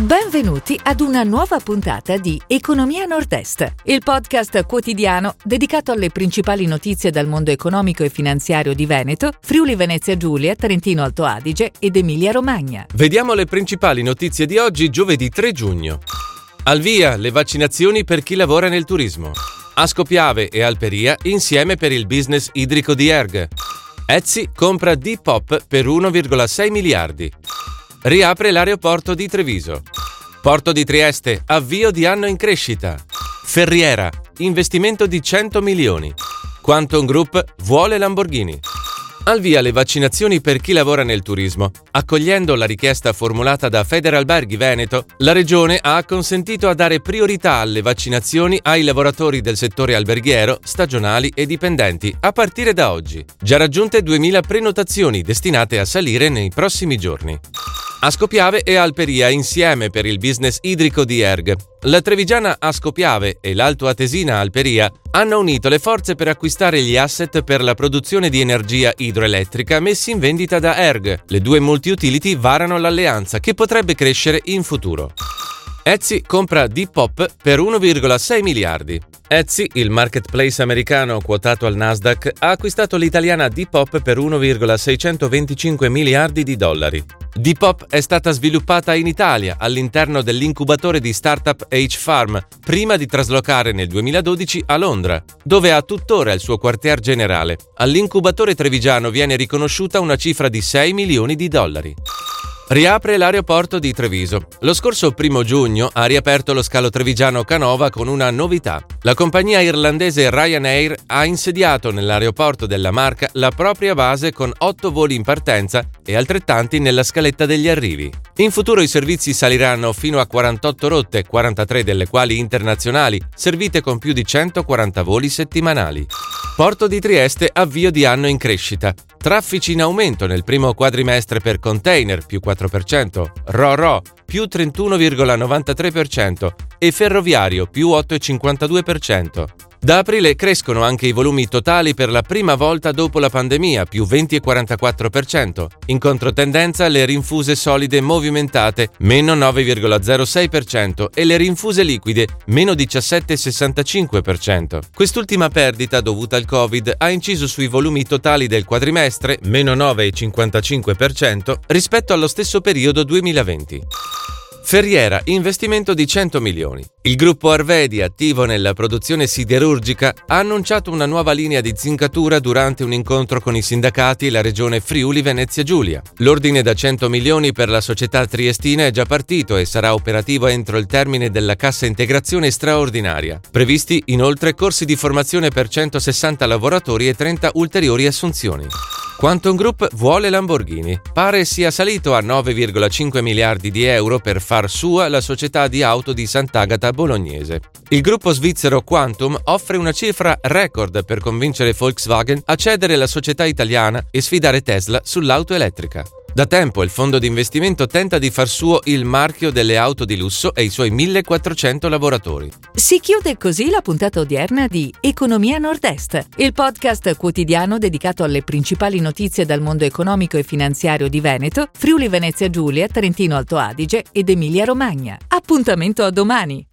Benvenuti ad una nuova puntata di Economia Nord-Est, il podcast quotidiano dedicato alle principali notizie dal mondo economico e finanziario di Veneto, Friuli Venezia Giulia, Trentino Alto Adige ed Emilia Romagna. Vediamo le principali notizie di oggi, giovedì 3 giugno. Al via le vaccinazioni per chi lavora nel turismo. Ascopiave e Alperia insieme per il business idrico di Erg. Etsy compra Depop per 1,6 miliardi. Riapre l'aeroporto di Treviso. Porto di Trieste, avvio di anno in crescita. Ferriera, investimento di 100 milioni. Quantum Group vuole Lamborghini. Al via le vaccinazioni per chi lavora nel turismo. Accogliendo la richiesta formulata da Federalberghi Veneto, la Regione ha consentito a dare priorità alle vaccinazioni ai lavoratori del settore alberghiero, stagionali e dipendenti a partire da oggi. Già raggiunte 2.000 prenotazioni destinate a salire nei prossimi giorni. Ascopiave e Alperia insieme per il business idrico di Erg. La trevigiana Ascopiave e l'alto atesina Alperia hanno unito le forze per acquistare gli asset per la produzione di energia idroelettrica messi in vendita da Erg. Le due multi-utility varano l'alleanza che potrebbe crescere in futuro. Etsy compra Depop per 1,6 miliardi. Etsy, il marketplace americano quotato al Nasdaq, ha acquistato l'italiana Depop per 1,625 miliardi di dollari. Depop è stata sviluppata in Italia all'interno dell'incubatore di startup H-Farm, prima di traslocare nel 2012 a Londra, dove ha tuttora il suo quartier generale. All'incubatore trevigiano viene riconosciuta una cifra di 6 milioni di dollari. Riapre l'aeroporto di Treviso. Lo scorso primo giugno ha riaperto lo scalo trevigiano Canova con una novità. La compagnia irlandese Ryanair ha insediato nell'aeroporto della Marca la propria base con 8 voli in partenza e altrettanti nella scaletta degli arrivi. In futuro i servizi saliranno fino a 48 rotte, 43 delle quali internazionali, servite con più di 140 voli settimanali. Porto di Trieste avvio di anno in crescita. Traffici in aumento nel primo quadrimestre per container più 4%, RO-RO più 31,93% e ferroviario più 8,52%. Da aprile crescono anche i volumi totali per la prima volta dopo la pandemia, più 20,44%. In controtendenza le rinfuse solide movimentate, meno 9,06% e le rinfuse liquide, meno 17,65%. Quest'ultima perdita dovuta al Covid ha inciso sui volumi totali del quadrimestre, meno 9,55%, rispetto allo stesso periodo 2020. Ferriera, investimento di 100 milioni. Il gruppo Arvedi, attivo nella produzione siderurgica, ha annunciato una nuova linea di zincatura durante un incontro con i sindacati e la regione Friuli Venezia Giulia. L'ordine da 100 milioni per la società triestina è già partito e sarà operativo entro il termine della cassa integrazione straordinaria. Previsti inoltre corsi di formazione per 160 lavoratori e 30 ulteriori assunzioni. Quantum Group vuole Lamborghini. Pare sia salito a 9,5 miliardi di euro per far sua la società di auto di Sant'Agata bolognese. Il gruppo svizzero Quantum offre una cifra record per convincere Volkswagen a cedere la società italiana e sfidare Tesla sull'auto elettrica. Da tempo il fondo di investimento tenta di far suo il marchio delle auto di lusso e i suoi 1400 lavoratori. Si chiude così la puntata odierna di Economia Nord-Est, il podcast quotidiano dedicato alle principali notizie dal mondo economico e finanziario di Veneto, Friuli Venezia Giulia, Trentino Alto Adige ed Emilia Romagna. Appuntamento a domani!